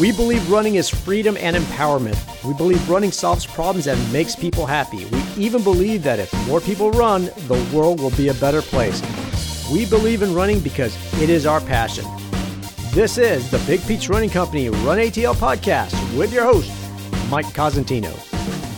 We believe running is freedom and empowerment. We believe running solves problems and makes people happy. We even believe that if more people run, the world will be a better place. We believe in running because it is our passion. This is the Big Peach Running Company Run ATL podcast with your host, Mike Cosentino.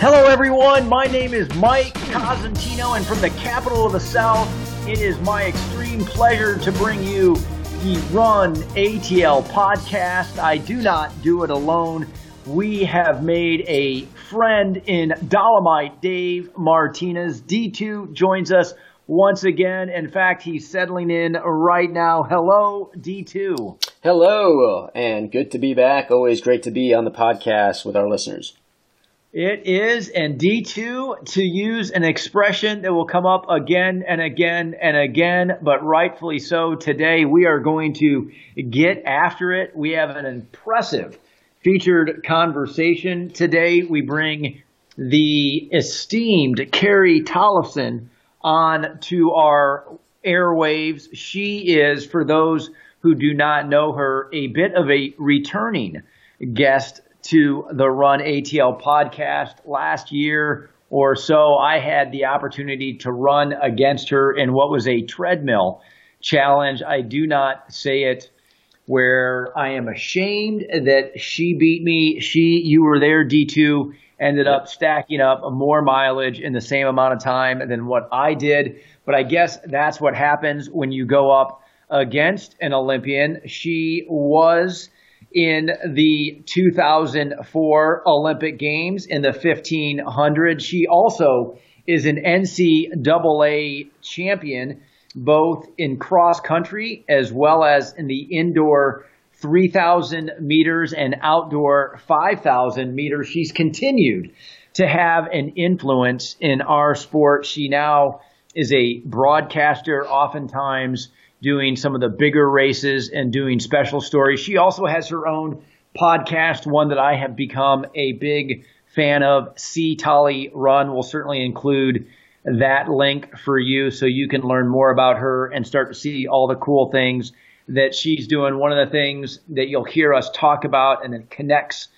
Hello, everyone. My name is Mike Cosentino, and from the capital of the South, it is my extreme pleasure to bring you the Run ATL podcast. I do not do it alone. We have made a friend in Dolomite, Dave Martinez. D2 joins us once again. In fact, he's settling in right now. Hello, D2. Hello, and good to be back. Always great to be on the podcast with our listeners. It is, and D2, to use an expression that will come up again and again and again, but rightfully so today, we are going to get after it. We have an impressive featured conversation. Today, we bring the esteemed Carrie Tollefson on to our airwaves. She is, for those who do not know her, a bit of a returning guest to the Run ATL podcast last year or so. I had the opportunity to run against her in what was a treadmill challenge. I do not say it where I am ashamed that she beat me. She, you were there, D2, ended up stacking up more mileage in the same amount of time than what I did. But I guess that's what happens when you go up against an Olympian. She was in the 2004 Olympic Games in the 1500. She also is an NCAA champion, both in cross country as well as in the indoor 3,000 meters and outdoor 5,000 meters. She's continued to have an influence in our sport. She now is a broadcaster, oftentimes doing some of the bigger races and doing special stories. She also has her own podcast, one that I have become a big fan of, C Tolly Run. We'll certainly include that link for you so you can learn more about her and start to see all the cool things that she's doing. One of the things that you'll hear us talk about and it connects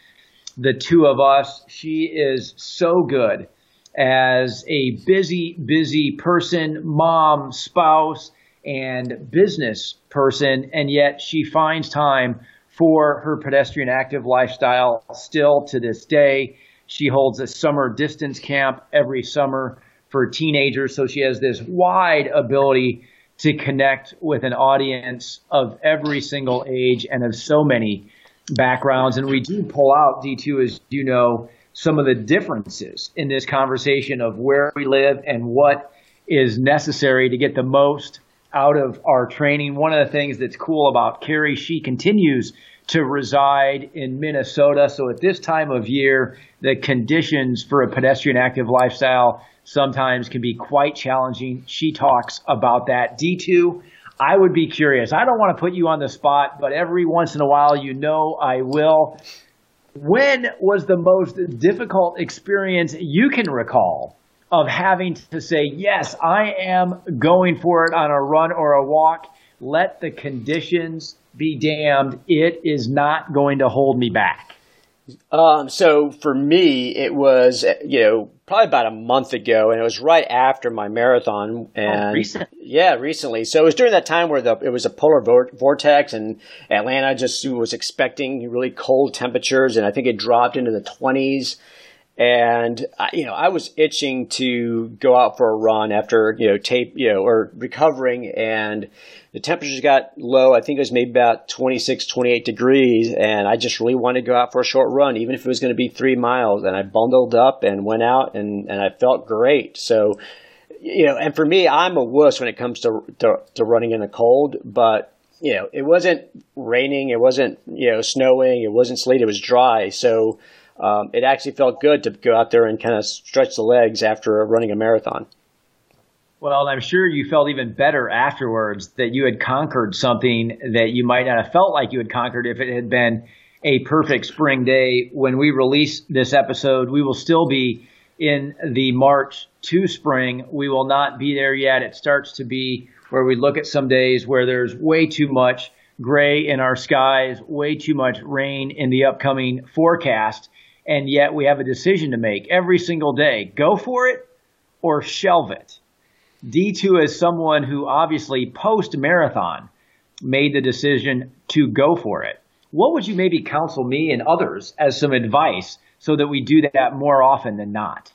the two of us, she is so good as a busy, busy person, mom, spouse, and business person, and yet she finds time for her pedestrian active lifestyle still to this day. She holds a summer distance camp every summer for teenagers, so she has this wide ability to connect with an audience of every single age and of so many backgrounds. And we do pull out, D2, as you know, some of the differences in this conversation of where we live and what is necessary to get the most out of our training. One of the things that's cool about Carrie, she continues to reside in Minnesota. So at this time of year, the conditions for a pedestrian active lifestyle sometimes can be quite challenging. She talks about that. D2, I would be curious. I don't want to put you on the spot, but every once in a while, you know I will. When was the most difficult experience you can recall of having to say, yes, I am going for it on a run or a walk. Let the conditions be damned. It is not going to hold me back. Um, so for me, it was, you know, probably about a month ago, and it was right after my marathon. Oh, And oh, recent. yeah, recently. So it was during that time where the, it was a polar vortex, and Atlanta just was expecting really cold temperatures, and I think it dropped into the 20s and you know I was itching to go out for a run after you know tape you know or recovering. And the temperatures got low. I think it was maybe about 26 28 degrees. And I just really wanted to go out for a short run even if it was going to be 3 miles. And I bundled up and went out and and I felt great. So you know and for me I'm a wuss when it comes to to, to running in the cold. But you know it wasn't raining. It wasn't you know snowing. It wasn't sleet. It was dry. So um, it actually felt good to go out there and kind of stretch the legs after running a marathon. Well, I'm sure you felt even better afterwards that you had conquered something that you might not have felt like you had conquered if it had been a perfect spring day. When we release this episode, we will still be in the March to spring. We will not be there yet. It starts to be where we look at some days where there's way too much gray in our skies, way too much rain in the upcoming forecast, and yet we have a decision to make every single day. Go for it or shelve it. D2 is someone who obviously post marathon made the decision to go for it. What would you maybe counsel me and others as some advice so that we do that more often than not?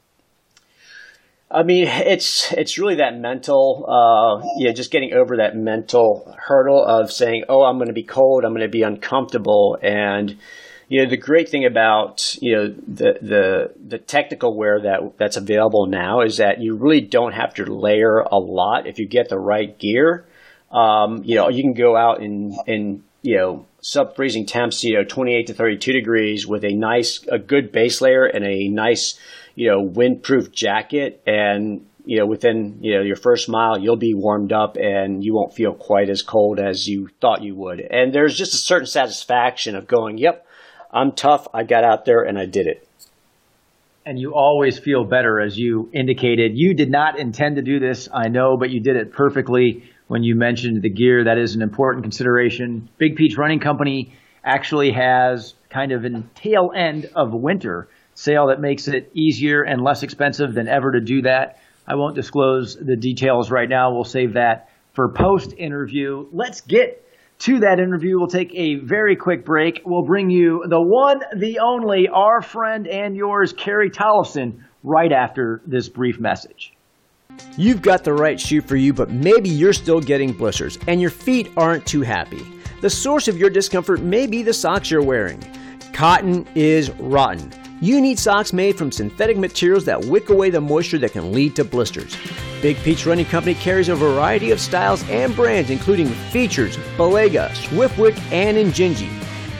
I mean, it's it's really that mental, uh, yeah, just getting over that mental hurdle of saying, "Oh, I'm going to be cold. I'm going to be uncomfortable." And you know, the great thing about you know the the the technical wear that that's available now is that you really don't have to layer a lot if you get the right gear. Um, you know, you can go out and and you know sub freezing temps, you know, 28 to 32 degrees with a nice, a good base layer and a nice you know, windproof jacket and you know, within you know your first mile, you'll be warmed up and you won't feel quite as cold as you thought you would. And there's just a certain satisfaction of going, "Yep, I'm tough. I got out there and I did it." And you always feel better, as you indicated. You did not intend to do this, I know, but you did it perfectly when you mentioned the gear. That is an important consideration. Big Peach Running Company actually has kind of a tail end of winter sale that makes it easier and less expensive than ever to do that. I won't disclose the details right now. We'll save that for post interview. Let's get to that interview. We'll take a very quick break. We'll bring you the one, the only, our friend and yours, Carrie Tollefson, right after this brief message. You've got the right shoe for you, but maybe you're still getting blisters and your feet aren't too happy. The source of your discomfort may be the socks you're wearing. Cotton is rotten. You need socks made from synthetic materials that wick away the moisture that can lead to blisters. Big Peach Running Company carries a variety of styles and brands, including Feetures, Balega, Swiftwick, and Injinji.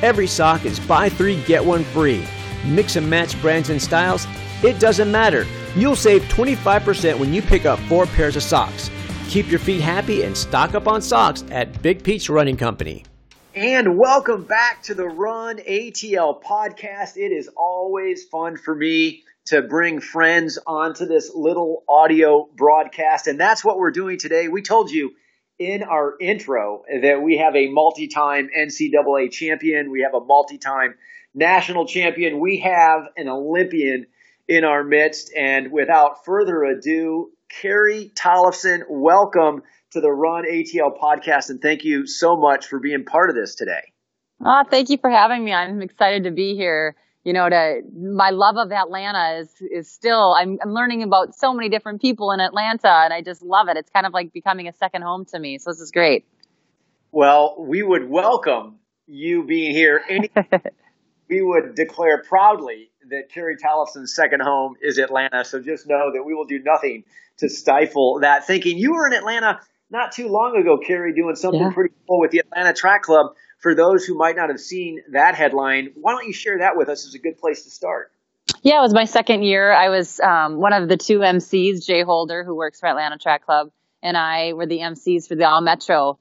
Every sock is buy three, get one free. Mix and match brands and styles, it doesn't matter. You'll save 25% when you pick up four pairs of socks. Keep your feet happy and stock up on socks at Big Peach Running Company. And welcome back to the Run ATL podcast. It is always fun for me to bring friends onto this little audio broadcast. And that's what we're doing today. We told you in our intro that we have a multi time NCAA champion, we have a multi time national champion, we have an Olympian in our midst. And without further ado, Carrie Tollefson, welcome to the Run ATL podcast, and thank you so much for being part of this today. Oh, thank you for having me. I'm excited to be here. You know, to my love of Atlanta is is still. I'm I'm learning about so many different people in Atlanta, and I just love it. It's kind of like becoming a second home to me. So this is great. Well, we would welcome you being here. Any, we would declare proudly that Carrie Tollefson's second home is Atlanta. So just know that we will do nothing to stifle that thinking. You were in Atlanta not too long ago, Carrie, doing something yeah. pretty cool with the Atlanta Track Club. For those who might not have seen that headline, why don't you share that with us as a good place to start? Yeah, it was my second year. I was um, one of the two MCs, Jay Holder, who works for Atlanta Track Club, and I were the MCs for the All Metro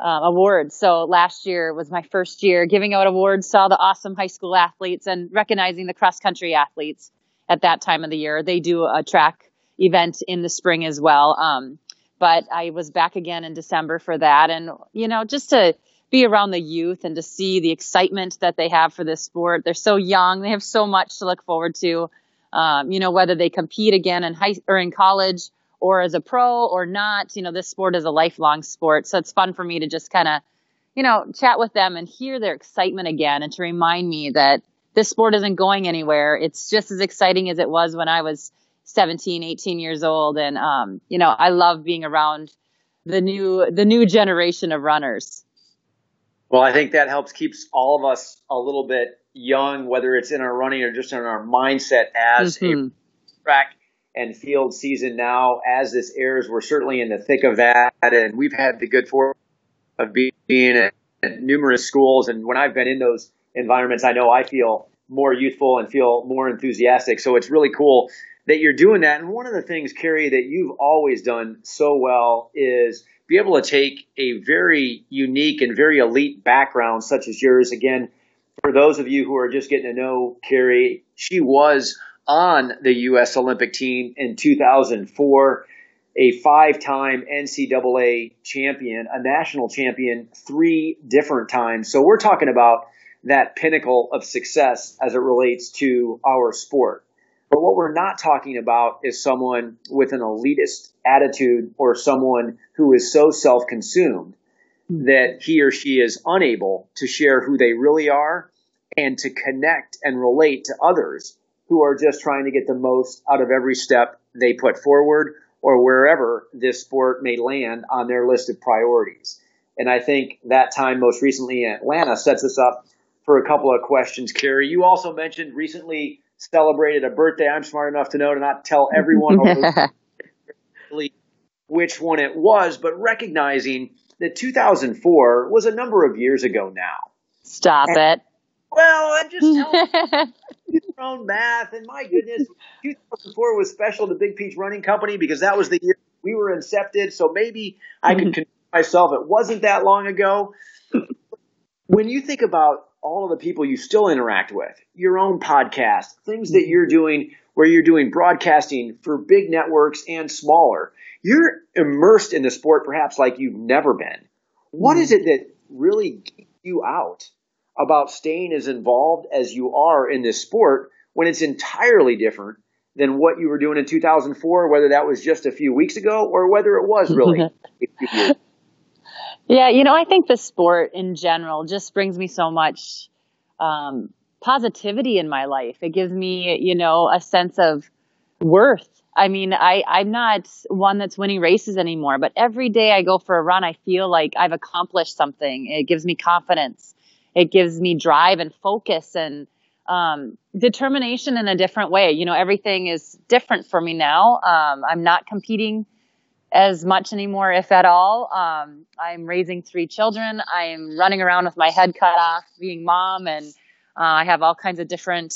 uh, Awards. So last year was my first year giving out awards to all the awesome high school athletes and recognizing the cross country athletes at that time of the year. They do a track event in the spring as well. Um, but I was back again in December for that. And, you know, just to be around the youth and to see the excitement that they have for this sport. They're so young. They have so much to look forward to. Um, you know, whether they compete again in high or in college or as a pro or not, you know, this sport is a lifelong sport. So it's fun for me to just kind of, you know, chat with them and hear their excitement again and to remind me that this sport isn't going anywhere. It's just as exciting as it was when I was 17, 18 years old. And, um, you know, I love being around the new, the new generation of runners. Well, I think that helps keeps all of us a little bit young, whether it's in our running or just in our mindset as mm-hmm. a track and field season now. As this airs, we're certainly in the thick of that, and we've had the good fortune of being at, at numerous schools. And when I've been in those environments, I know I feel more youthful and feel more enthusiastic. So it's really cool that you're doing that. And one of the things, Carrie, that you've always done so well is be able to take a very unique and very elite background such as yours. Again, for those of you who are just getting to know Carrie, she was on the U.S. Olympic team in 2004. a five time NCAA champion, a national champion three different times. So we're talking about that pinnacle of success as it relates to our sport. But what we're not talking about is someone with an elitist attitude or someone who is so self consumed hmm. that he or she is unable to share who they really are and to connect and relate to others who are just trying to get the most out of every step they put forward or wherever this sport may land on their list of priorities. And I think that time most recently in Atlanta sets us up for a couple of questions, Carrie. You also mentioned recently celebrated a birthday. I'm smart enough to know to not tell everyone which one it was, but recognizing that 2004 was a number of years ago now. Stop and, it. Well, I'm just telling you your own math, and my goodness, 2004 was special to Big Peach Running Company because that was the year we were incepted. So maybe I could mm-hmm. convince myself it wasn't that long ago. When you think about all of the people you still interact with, your own podcast, things that mm-hmm. you're doing where you're doing broadcasting for big networks and smaller. You're immersed in the sport perhaps like you've never been. What mm-hmm. is it that really keeps you out about staying as involved as you are in this sport when it's entirely different than what you were doing in 2004, whether that was just a few weeks ago or whether it was really Yeah, you know, I think the sport in general just brings me so much um, positivity in my life. It gives me, you know, a sense of worth. I mean, I, I'm not one that's winning races anymore, but every day I go for a run, I feel like I've accomplished something. It gives me confidence. It gives me drive and focus and um, determination in a different way. You know, everything is different for me now. Um, I'm not competing as much anymore, if at all. Um, I'm raising three children. I'm running around with my head cut off, being mom, and uh, I have all kinds of different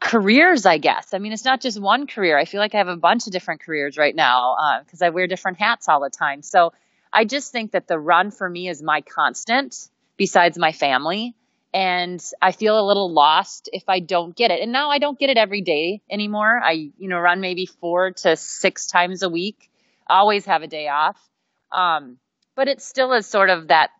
careers, I guess. I mean, it's not just one career. I feel like I have a bunch of different careers right now because uh, I wear different hats all the time. So I just think that the run for me is my constant besides my family. And I feel a little lost if I don't get it. And now I don't get it every day anymore. I, you know, run maybe four to six times a week always have a day off. Um, but it still is sort of that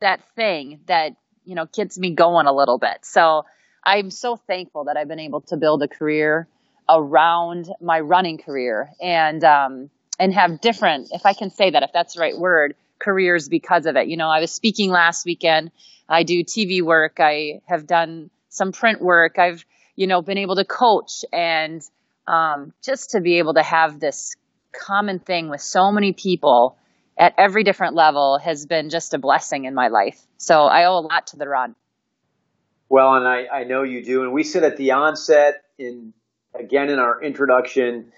that thing that you know gets me going a little bit. So I'm so thankful that I've been able to build a career around my running career and um, and have different, if I can say that, if that's the right word, careers because of it. You know, I was speaking last weekend. I do TV work. I have done some print work. I've you know been able to coach and um, just to be able to have this common thing with so many people at every different level has been just a blessing in my life. So I owe a lot to the run. Well, and I, I know you do. And we said at the onset in again in our introduction,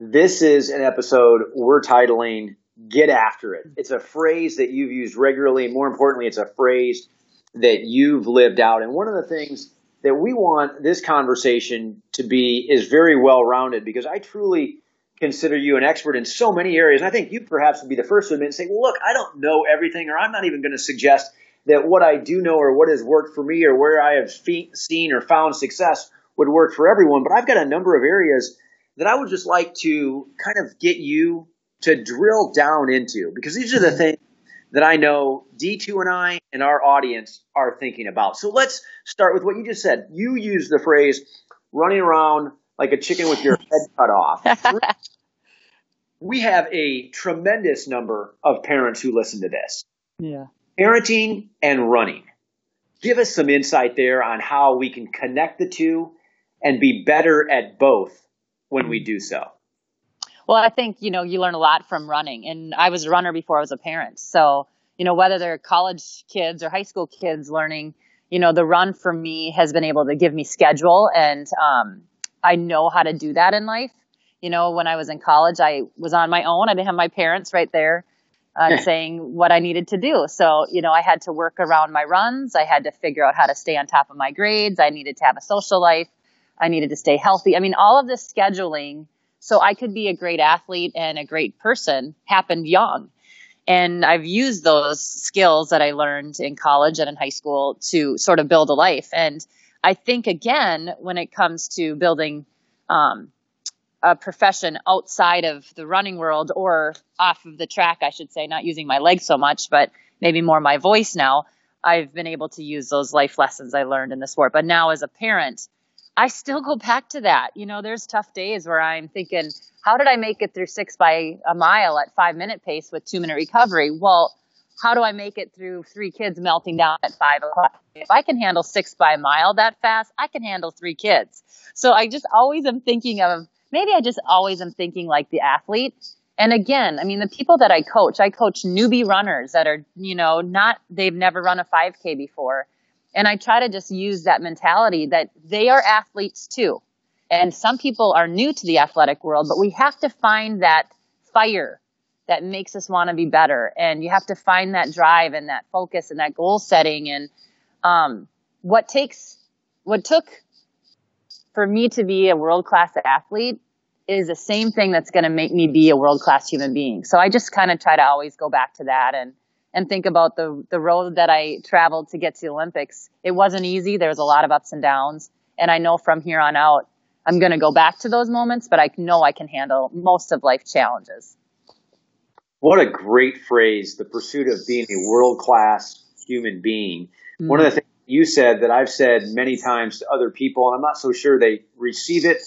this is an episode we're titling Get After It. It's a phrase that you've used regularly. More importantly, it's a phrase that you've lived out. And one of the things that we want this conversation to be is very well rounded because I truly consider you an expert in so many areas. I think you perhaps would be the first to admit and say, well, look, I don't know everything, or I'm not even going to suggest that what I do know or what has worked for me or where I have seen or found success would work for everyone. But I've got a number of areas that I would just like to kind of get you to drill down into because these are the mm-hmm. things that I know D2 and I and our audience are thinking about. So let's start with what you just said. You use the phrase running around like a chicken with your head cut off. we have a tremendous number of parents who listen to this. Yeah. Parenting and running. Give us some insight there on how we can connect the two and be better at both when we do so. Well, I think, you know, you learn a lot from running. And I was a runner before I was a parent. So, you know, whether they're college kids or high school kids learning, you know, the run for me has been able to give me schedule and um, I know how to do that in life. You know, when I was in college, I was on my own. I didn't have my parents right there uh, saying what I needed to do. So, you know, I had to work around my runs. I had to figure out how to stay on top of my grades. I needed to have a social life. I needed to stay healthy. I mean, all of this scheduling so I could be a great athlete and a great person happened young. And I've used those skills that I learned in college and in high school to sort of build a life. And I think again, when it comes to building um, a profession outside of the running world or off of the track, I should say, not using my legs so much, but maybe more my voice now, I've been able to use those life lessons I learned in the sport. But now as a parent, I still go back to that. You know, there's tough days where I'm thinking, how did I make it through six by a mile at five minute pace with two minute recovery? Well, how do I make it through three kids melting down at five o'clock? If I can handle six by a mile that fast, I can handle three kids. So I just always am thinking of, maybe I just always am thinking like the athlete. And again, I mean, the people that I coach, I coach newbie runners that are, you know, not, they've never run a 5K before. And I try to just use that mentality that they are athletes too. And some people are new to the athletic world, but we have to find that fire that makes us want to be better. And you have to find that drive and that focus and that goal setting. And, um, what takes, what took for me to be a world class athlete is the same thing that's going to make me be a world class human being. So I just kind of try to always go back to that and, and think about the, the road that I traveled to get to the Olympics. It wasn't easy. There was a lot of ups and downs. And I know from here on out, I'm going to go back to those moments, but I know I can handle most of life challenges. What a great phrase, the pursuit of being a world class human being. Mm-hmm. One of the things you said that I've said many times to other people, and I'm not so sure they receive it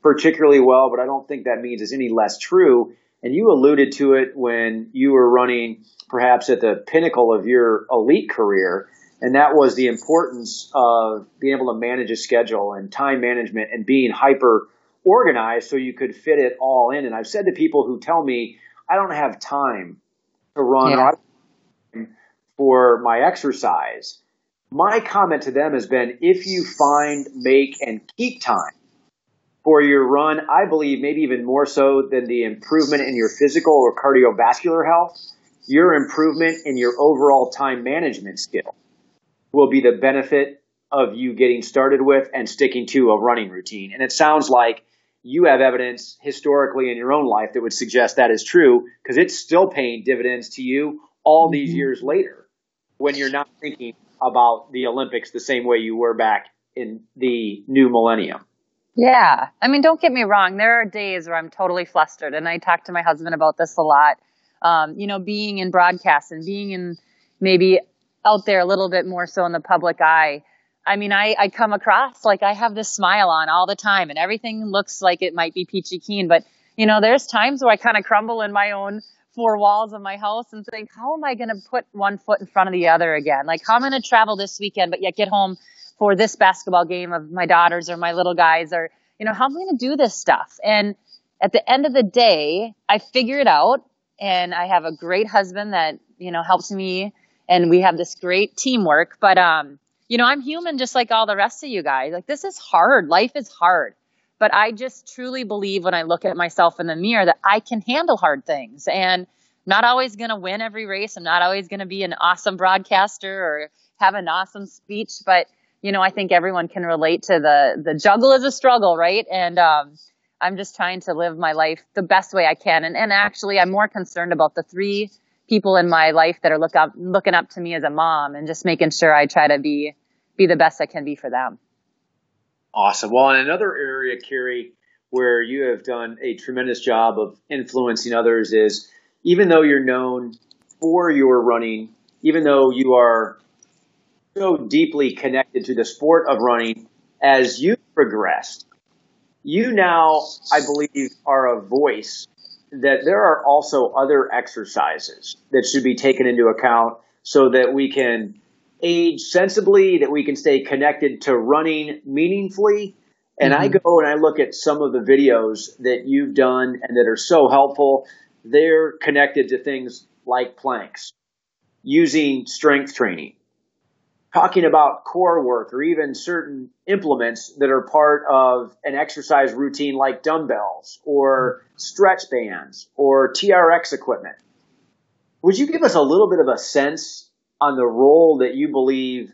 particularly well, but I don't think that means it's any less true. And you alluded to it when you were running perhaps at the pinnacle of your elite career. And that was the importance of being able to manage a schedule and time management and being hyper organized so you could fit it all in. And I've said to people who tell me, I don't have time to run yeah. for my exercise. My comment to them has been if you find, make, and keep time for your run, I believe maybe even more so than the improvement in your physical or cardiovascular health, your improvement in your overall time management skill will be the benefit of you getting started with and sticking to a running routine. And it sounds like you have evidence historically in your own life that would suggest that is true because it's still paying dividends to you all these mm-hmm. years later when you're not thinking about the Olympics the same way you were back in the new millennium. Yeah. I mean, don't get me wrong. There are days where I'm totally flustered and I talk to my husband about this a lot um, you know, being in broadcast and being in maybe out there a little bit more so in the public eye. I mean, I, I come across like I have this smile on all the time and everything looks like it might be peachy keen, but you know, there's times where I kind of crumble in my own four walls of my house and think, how am I going to put one foot in front of the other again? Like, how am I going to travel this weekend, but yet get home for this basketball game of my daughters or my little guys or, you know, how am I going to do this stuff? And at the end of the day, I figure it out and I have a great husband that, you know, helps me and we have this great teamwork. But, um, you know, I'm human just like all the rest of you guys. Like this is hard. Life is hard. But I just truly believe when I look at myself in the mirror that I can handle hard things and not always going to win every race. I'm not always going to be an awesome broadcaster or have an awesome speech, but you know, I think everyone can relate to the, the juggle is a struggle, right? And, um, I'm just trying to live my life the best way I can. And, and actually, I'm more concerned about the three people in my life that are look up, looking up to me as a mom and just making sure I try to be, be the best I can be for them. Awesome. Well, in another area, Carrie, where you have done a tremendous job of influencing others is even though you're known for your running, even though you are so deeply connected to the sport of running, as you progressed, you now, I believe, are a voice that there are also other exercises that should be taken into account so that we can age sensibly, that we can stay connected to running meaningfully. And mm-hmm. I go and I look at some of the videos that you've done and that are so helpful. They're connected to things like planks, using strength training, talking about core work or even certain implements that are part of an exercise routine like dumbbells or stretch bands or TRX equipment. Would you give us a little bit of a sense on the role that you believe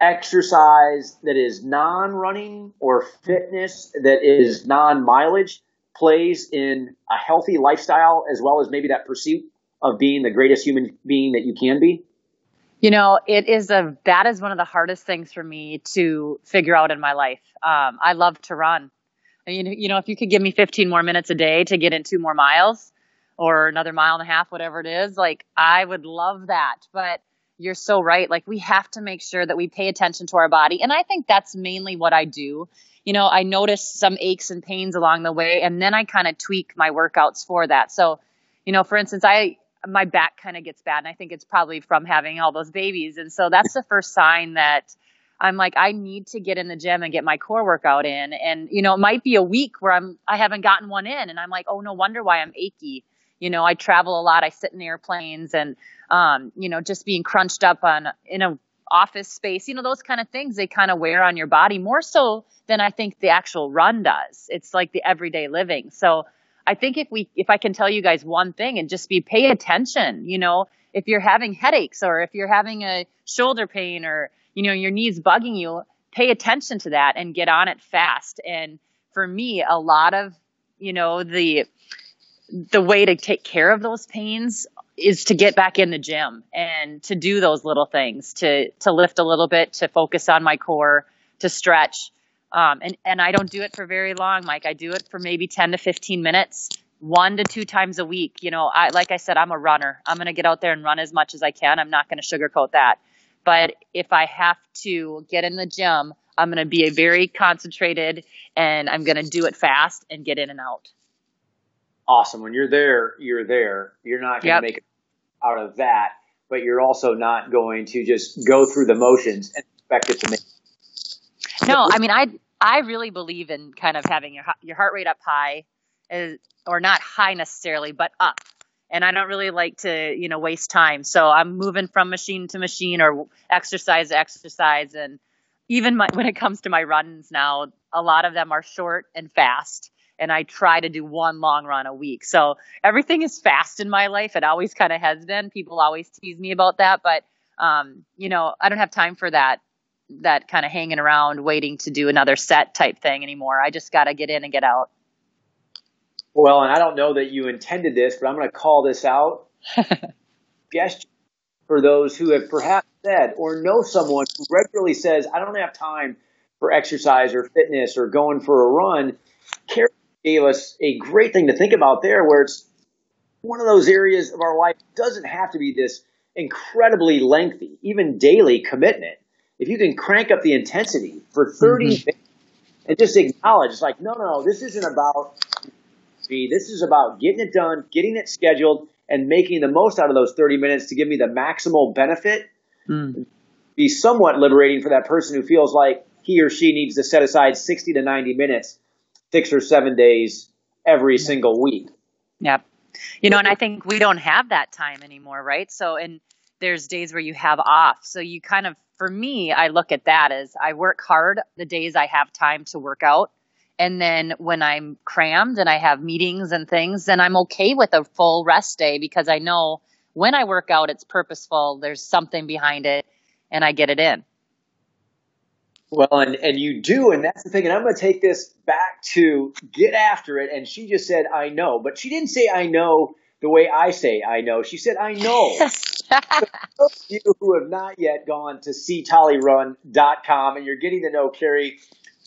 exercise that is non-running or fitness that is non-mileage plays in a healthy lifestyle as well as maybe that pursuit of being the greatest human being that you can be? You know, it is a, that is one of the hardest things for me to figure out in my life. Um, I love to run. You know, you know, if you could give me 15 more minutes a day to get in two more miles or another mile and a half, whatever it is, like I would love that. But you're so right. Like we have to make sure that we pay attention to our body. And I think that's mainly what I do. You know, I notice some aches and pains along the way and then I kind of tweak my workouts for that. So, you know, for instance, I, my back kind of gets bad and I think it's probably from having all those babies. And so that's the first sign that I'm like, I need to get in the gym and get my core workout in. And, you know, it might be a week where I'm, I haven't gotten one in and I'm like, oh, no wonder why I'm achy. You know, I travel a lot. I sit in airplanes and, um, you know, just being crunched up on in a office space, you know, those kind of things, they kind of wear on your body more so than I think the actual run does. It's like the everyday living. So I think if we, if I can tell you guys one thing and just be pay attention, you know, if you're having headaches or if you're having a shoulder pain or, you know, your knees bugging you, pay attention to that and get on it fast. And for me, a lot of, you know, the, the way to take care of those pains is to get back in the gym and to do those little things to to lift a little bit to focus on my core to stretch um, and and I don't do it for very long Mike I do it for maybe 10 to 15 minutes one to two times a week you know I like I said I'm a runner I'm going to get out there and run as much as I can I'm not going to sugarcoat that but if I have to get in the gym I'm going to be a very concentrated and I'm going to do it fast and get in and out awesome. When you're there, you're there. You're not going to yep. make it out of that, but you're also not going to just go through the motions and expect it to make. No, I mean, I I really believe in kind of having your your heart rate up high, is, or not high necessarily, but up. And I don't really like to, you know, waste time. So I'm moving from machine to machine or exercise to exercise. And even my, when it comes to my runs now, a lot of them are short and fast and I try to do one long run a week. So everything is fast in my life. It always kind of has been. People always tease me about that, but um, you know, I don't have time for that that kind of hanging around waiting to do another set type thing anymore. I just got to get in and get out. Well, and I don't know that you intended this, but I'm going to call this out. Yes, for those who have perhaps said or know someone who regularly says, I don't have time for exercise or fitness or going for a run. Carrie gave us a great thing to think about there where it's one of those areas of our life doesn't have to be this incredibly lengthy, even daily commitment. If you can crank up the intensity for 30 mm-hmm. minutes and just acknowledge, it's like, no, no, this isn't about me. This is about getting it done, getting it scheduled, and making the most out of those 30 minutes to give me the maximal benefit. Mm. Be somewhat liberating for that person who feels like he or she needs to set aside 60 to 90 minutes six or seven days every single week. Yep. You know, and I think we don't have that time anymore, right? So, and there's days where you have off. So you kind of, for me, I look at that as I work hard the days I have time to work out. And then when I'm crammed and I have meetings and things, then I'm okay with a full rest day because I know when I work out, it's purposeful. There's something behind it and I get it in. Well, and, and you do, and that's the thing. And I'm going to take this back to get after it. And she just said, I know. But she didn't say, I know the way I say I know. She said, I know. those of you who have not yet gone to ctollyrun.com and you're getting to know Carrie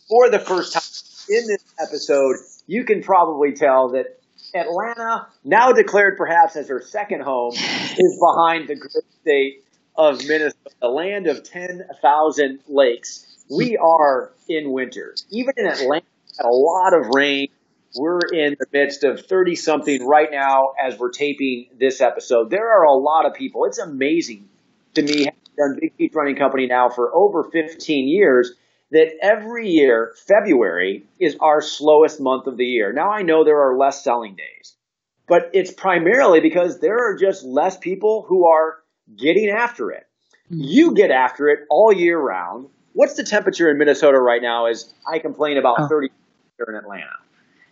for the first time in this episode, you can probably tell that Atlanta, now declared perhaps as her second home, is behind the great state of Minnesota, the land of 10,000 lakes we are in winter. Even in Atlanta, we had a lot of rain. We're in the midst of 30 something right now as we're taping this episode. There are a lot of people. It's amazing to me, done Big Peach Running Company now for over 15 years, that every year, February is our slowest month of the year. Now I know there are less selling days, but it's primarily because there are just less people who are getting after it. Mm-hmm. You get after it all year round. What's the temperature in Minnesota right now? As I complain about oh. 30 here in Atlanta.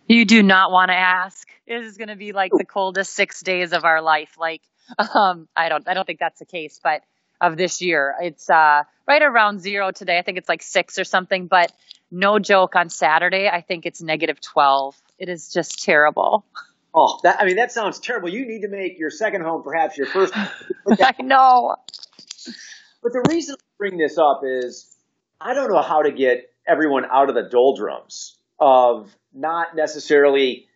You do not want to ask. It is going to be like the coldest six days of our life. Like, um, I don't, I don't think that's the case, but of this year, it's uh, right around zero today. I think it's like six or something. But no joke, on Saturday, I think it's negative 12. It is just terrible. Oh, that, I mean, that sounds terrible. You need to make your second home perhaps your first. I know. But the reason I bring this up is I don't know how to get everyone out of the doldrums of not necessarily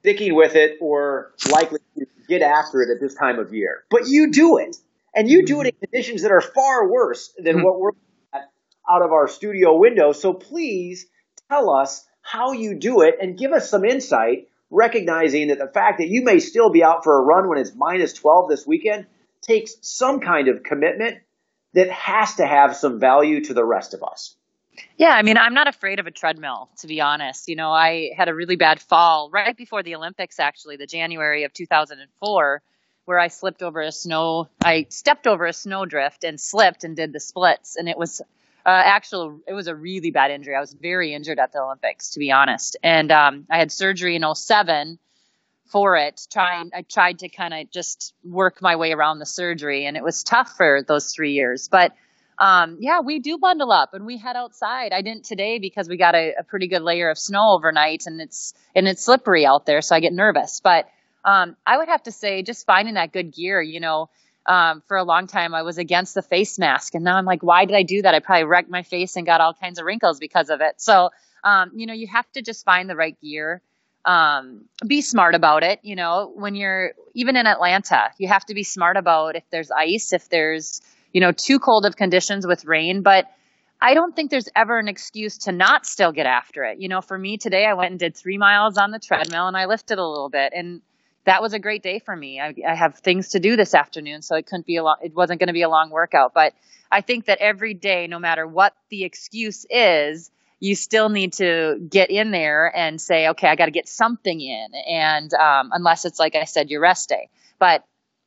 sticking with it or likely to get after it at this time of year. But you do it. And you do it in conditions that are far worse than what we're at out of our studio window. So please tell us how you do it and give us some insight, recognizing that the fact that you may still be out for a run when it's minus 12 this weekend takes some kind of commitment that has to have some value to the rest of us. Yeah, I mean, I'm not afraid of a treadmill, to be honest. You know, I had a really bad fall right before the Olympics, actually, the January of 2004, where I slipped over a snow, I stepped over a snowdrift and slipped and did the splits. And it was uh, actually, it was a really bad injury. I was very injured at the Olympics, to be honest. And um, I had surgery in 07 for it. Trying, I tried to kind of just work my way around the surgery, and it was tough for those three years. But um, yeah, we do bundle up and we head outside. I didn't today because we got a, a, pretty good layer of snow overnight and it's and it's slippery out there, so I get nervous. But um, I would have to say, just finding that good gear. You know, um, for a long time I was against the face mask, and now I'm like, why did I do that? I probably wrecked my face and got all kinds of wrinkles because of it. So, um, you know, you have to just find the right gear. Um, be smart about it. You know, when you're even in Atlanta, you have to be smart about if there's ice, if there's you know, too cold of conditions with rain, but I don't think there's ever an excuse to not still get after it. You know, for me today, I went and did three miles on the treadmill and I lifted a little bit and that was a great day for me. I, I have things to do this afternoon, so it couldn't be a long, it wasn't going to be a long workout, but I think that every day, no matter what the excuse is, you still need to get in there and say, okay, I got to get something in. And, um, unless it's like I said, your rest day, but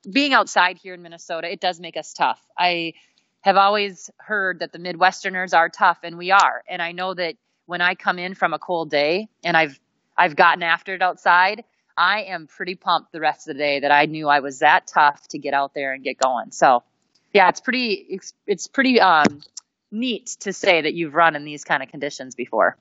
being outside here in Minnesota, it does make us tough. I have always heard that the Midwesterners are tough, and we are. And I know that when I come in from a cold day and I've I've gotten after it outside, I am pretty pumped the rest of the day that I knew I was that tough to get out there and get going. So, yeah, it's pretty it's, it's pretty um, neat to say that you've run in these kind of conditions before.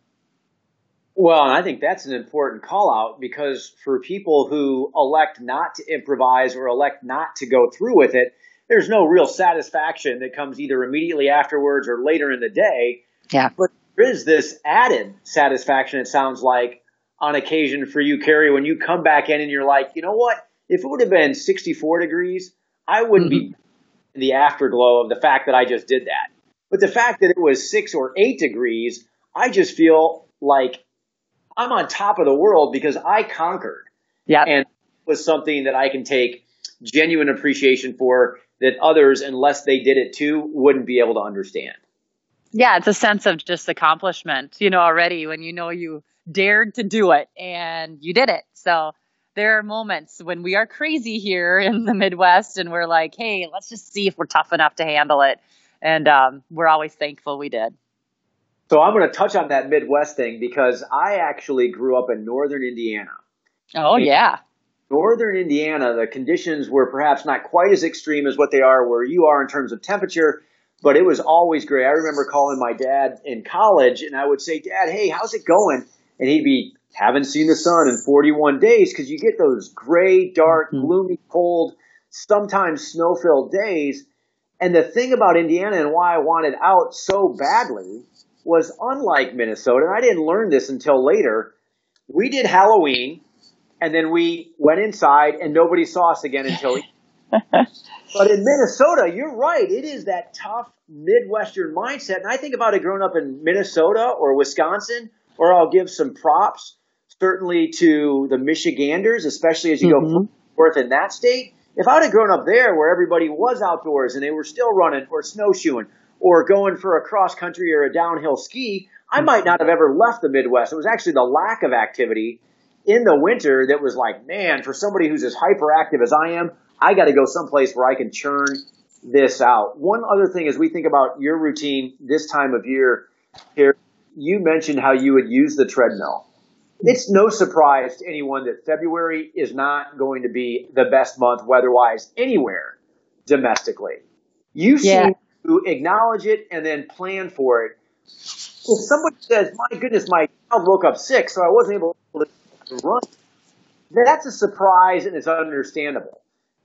Well, and I think that's an important call out because for people who elect not to improvise or elect not to go through with it, there's no real satisfaction that comes either immediately afterwards or later in the day. Yeah. But there is this added satisfaction, it sounds like, on occasion for you, Carrie, when you come back in and you're like, you know what? If it would have been 64 degrees, I wouldn't mm-hmm. be in the afterglow of the fact that I just did that. But the fact that it was six or eight degrees, I just feel like I'm on top of the world because I conquered. Yeah. And it was something that I can take genuine appreciation for that others, unless they did it too, wouldn't be able to understand. Yeah, it's a sense of just accomplishment, you know, already when you know you dared to do it and you did it. So there are moments when we are crazy here in the Midwest and we're like, hey, let's just see if we're tough enough to handle it. And um, we're always thankful we did. So I'm going to touch on that Midwest thing because I actually grew up in northern Indiana. Oh, in yeah. Northern Indiana, the conditions were perhaps not quite as extreme as what they are where you are in terms of temperature, but it was always great. I remember calling my dad in college and I would say, Dad, hey, how's it going? And he'd be, haven't seen the sun in 41 days because you get those gray, dark, mm-hmm. gloomy, cold, sometimes snow filled days. And the thing about Indiana and why I wanted out so badly was unlike Minnesota, and I didn't learn this until later. We did Halloween, and then we went inside, and nobody saw us again until. but in Minnesota, you're right. It is that tough Midwestern mindset, and I think about it growing up in Minnesota or Wisconsin, or I'll give some props certainly to the Michiganders, especially as you mm-hmm. go forth in that state. If I'd have grown up there where everybody was outdoors and they were still running or snowshoeing or going for a cross country or a downhill ski, I might not have ever left the Midwest. It was actually the lack of activity in the winter that was like, man, for somebody who's as hyperactive as I am, I got to go someplace where I can churn this out. One other thing as we think about your routine this time of year here, you mentioned how you would use the treadmill. It's no surprise to anyone that February is not going to be the best month weather-wise anywhere domestically. You yeah. seem to acknowledge it and then plan for it. If somebody says, my goodness, my child woke up sick, so I wasn't able to run, that's a surprise and it's understandable.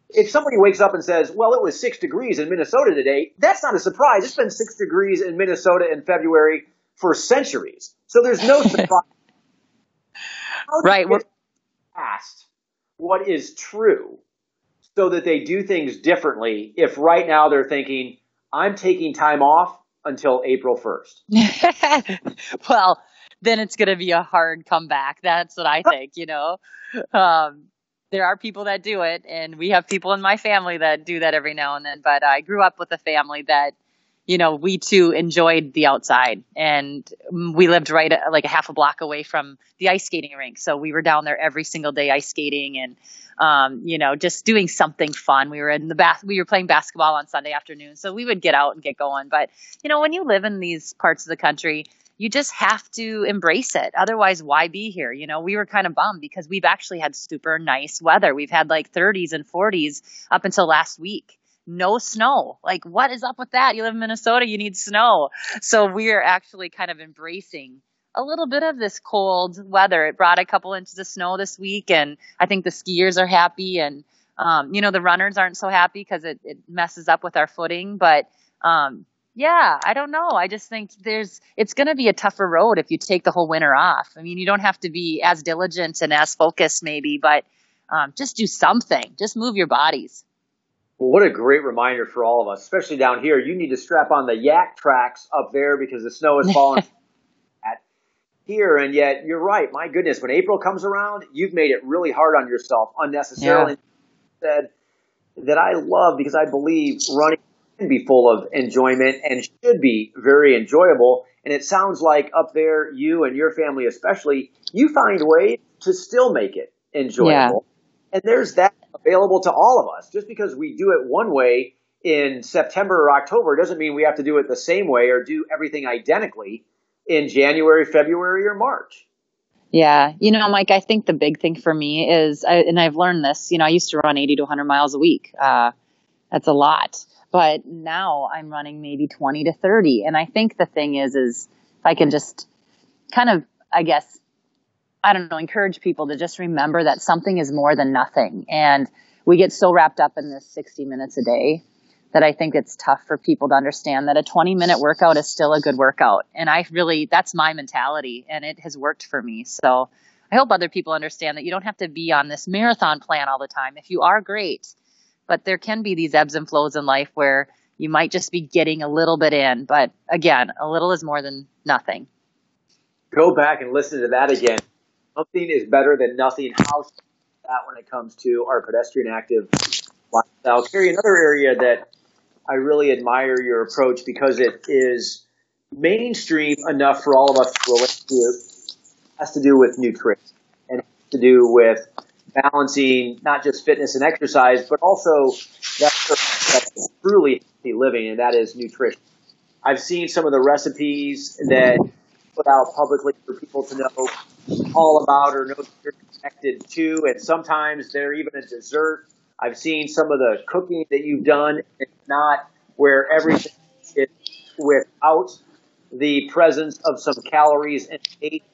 If somebody wakes up and says, well, it was six degrees in Minnesota today, that's not a surprise. It's been six degrees in Minnesota in February for centuries. So there's no surprise. right. We're past what is true so that they do things differently if right now they're thinking, I'm taking time off until April 1st? well, then it's going to be a hard comeback. That's what I think, you know. Um, there are people that do it, and we have people in my family that do that every now and then. But I grew up with a family that, you know, we too enjoyed the outside, and we lived right like a half a block away from the ice skating rink. So we were down there every single day ice skating and um, you know, just doing something fun. We were in the bath, we were playing basketball on Sunday afternoon. So we would get out and get going. But, you know, when you live in these parts of the country, you just have to embrace it. Otherwise, why be here? You know, we were kind of bummed because we've actually had super nice weather. We've had like 30s and 40s up until last week. No snow. Like, what is up with that? You live in Minnesota, you need snow. So we're actually kind of embracing a little bit of this cold weather. It brought a couple inches of snow this week, and I think the skiers are happy. And um, you know, the runners aren't so happy because it, it messes up with our footing. But um, yeah, I don't know. I just think there's it's going to be a tougher road if you take the whole winter off. I mean, you don't have to be as diligent and as focused, maybe, but um, just do something. Just move your bodies. Well, what a great reminder for all of us, especially down here. You need to strap on the Yaktrax up there because the snow is falling at here. And yet you're right. My goodness, when April comes around, you've made it really hard on yourself unnecessarily. Yeah. Said that I love because I believe running can be full of enjoyment and should be very enjoyable. And it sounds like up there, you and your family especially, you find ways to still make it enjoyable. And there's that available to all of us. Just because we do it one way in September or October doesn't mean we have to do it the same way or do everything identically in January, February, or March. Yeah. You know, Mike, I think the big thing for me is, and I've learned this, you know, I used to run 80 to 100 miles a week. Uh, that's a lot. But now I'm running maybe 20 to 30. And I think the thing is, is if I can just kind of, I guess, I don't know, encourage people to just remember that something is more than nothing. And we get so wrapped up in this 60 minutes a day that I think it's tough for people to understand that a 20 minute workout is still a good workout. And I really, that's my mentality and it has worked for me. So I hope other people understand that you don't have to be on this marathon plan all the time. If you are great, but there can be these ebbs and flows in life where you might just be getting a little bit in. But again, a little is more than nothing. Go back and listen to that again. Something is better than nothing. How that when it comes to our pedestrian active lifestyle. Carrie, another area that I really admire your approach because it is mainstream enough for all of us to relate to. It has to do with nutrition and to do with balancing not just fitness and exercise, but also that truly healthy living, and that is nutrition. I've seen some of the recipes that put out publicly for people to know all about or know you're connected to, and sometimes they're even a dessert I've seen some of the cooking that you've done. It's not where everything is without the presence of some calories and taste.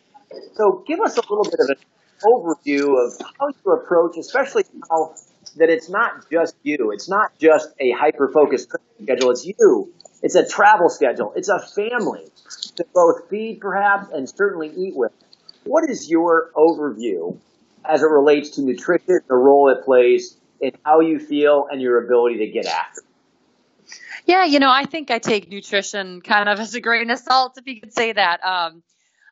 So give us a little bit of an overview of how you approach, especially how that it's not just you. It's not just a hyper focused schedule. It's you. It's a travel schedule. It's a family to both feed perhaps and certainly eat with. What is your overview as it relates to nutrition, the role it plays in how you feel and your ability to get after. Yeah, you know, I think I take nutrition kind of as a grain of salt, if you could say that. Um,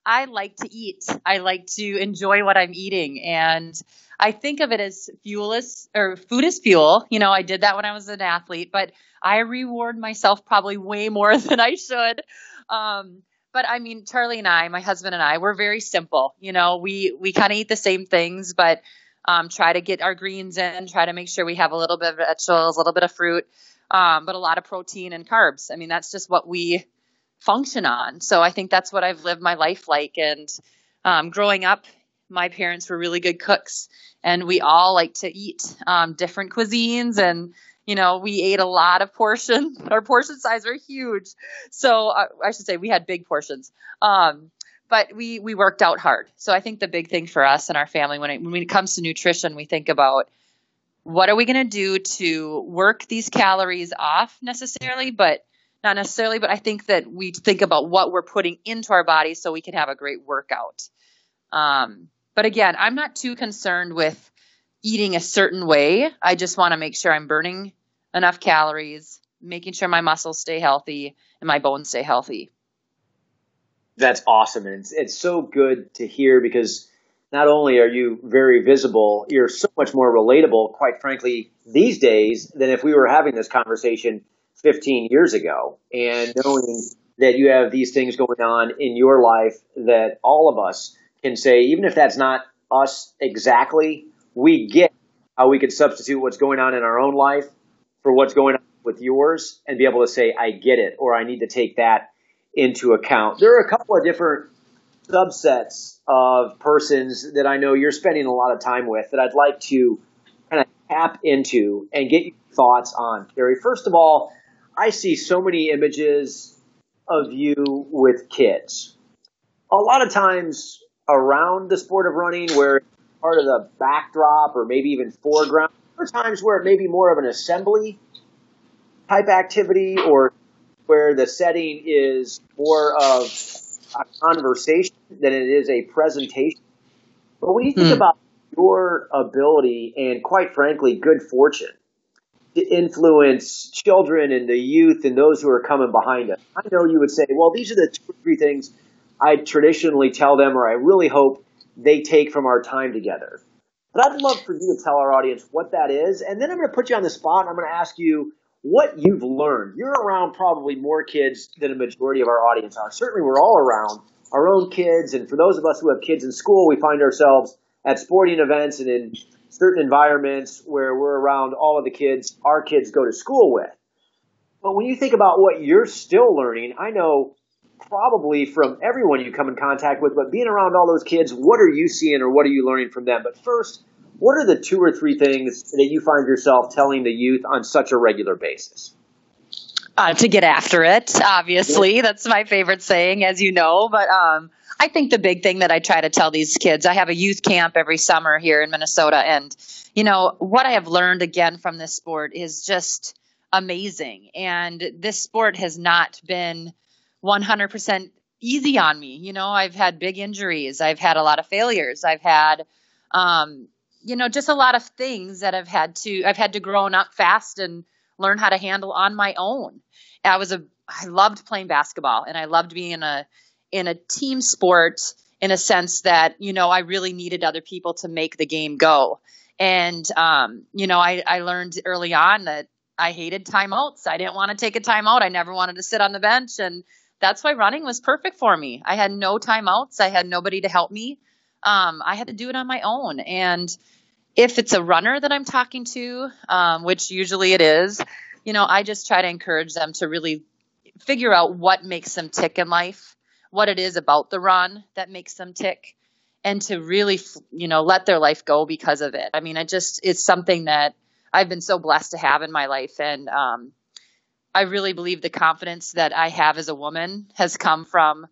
I like to eat. I like to enjoy what I'm eating, and I think of it as fuel is or food is fuel. You know, I did that when I was an athlete, but I reward myself probably way more than I should. Um, but I mean, Charlie and I, my husband and I, we're very simple. You know, we we kind of eat the same things, but um, try to get our greens in, try to make sure we have a little bit of vegetables, a little bit of fruit, um, but a lot of protein and carbs. I mean, that's just what we function on. So I think that's what I've lived my life like. And um, growing up, my parents were really good cooks, and we all like to eat um, different cuisines and you know, we ate a lot of portion. Our portion size were huge. So uh, I should say we had big portions. Um, but we we worked out hard. So I think the big thing for us and our family when it when it comes to nutrition, we think about what are we going to do to work these calories off necessarily, but not necessarily, but I think that we think about what we're putting into our bodies so we can have a great workout. Um, But again, I'm not too concerned with eating a certain way. I just want to make sure I'm burning enough calories, making sure my muscles stay healthy and my bones stay healthy. That's awesome. And it's, it's so good to hear because not only are you very visible, you're so much more relatable, quite frankly, these days than if we were having this conversation 15 years ago. And knowing that you have these things going on in your life that all of us can say, even if that's not us exactly, we get how we could substitute what's going on in our own life for what's going on with yours and be able to say, I get it, or I need to take that into account. There are a couple of different subsets of persons that I know you're spending a lot of time with that I'd like to kind of tap into and get your thoughts on. Carrie, first of all, I see so many images of you with kids. A lot of times around the sport of running where part of the backdrop or maybe even foreground. There are times where it may be more of an assembly type activity or where the setting is more of a conversation than it is a presentation. But when you think mm. about your ability and quite frankly, good fortune to influence children and the youth and those who are coming behind us, I know you would say, well, these are the two or three things I traditionally tell them or I really hope they take from our time together. But I'd love for you to tell our audience what that is. And then I'm going to put you on the spot and I'm going to ask you what you've learned. You're around probably more kids than a majority of our audience are. Certainly, we're all around our own kids. And for those of us who have kids in school, we find ourselves at sporting events and in certain environments where we're around all of the kids our kids go to school with. But when you think about what you're still learning, I know probably from everyone you come in contact with, but being around all those kids, what are you seeing or what are you learning from them? But first, what are the two or three things that you find yourself telling the youth on such a regular basis? Uh, to get after it, obviously. That's my favorite saying, as you know. But um, I think the big thing that I try to tell these kids, I have a youth camp every summer here in Minnesota. And, you know, what I have learned again from this sport is just amazing. And this sport has not been 100% easy on me. You know, I've had big injuries, I've had a lot of failures, I've had, um, you know, just a lot of things that I've had to, I've had to grow up fast and learn how to handle on my own. I was a, I loved playing basketball and I loved being in a, in a team sport in a sense that, you know, I really needed other people to make the game go. And, um, you know, I, I learned early on that I hated timeouts. I didn't want to take a timeout. I never wanted to sit on the bench and, that's why running was perfect for me. I had no timeouts. I had nobody to help me. Um, I had to do it on my own. And if it's a runner that I'm talking to, um, which usually it is, you know, I just try to encourage them to really figure out what makes them tick in life, what it is about the run that makes them tick, and to really, you know, let their life go because of it. I mean, it just, it's something that I've been so blessed to have in my life. And, um, I really believe the confidence that I have as a woman has come from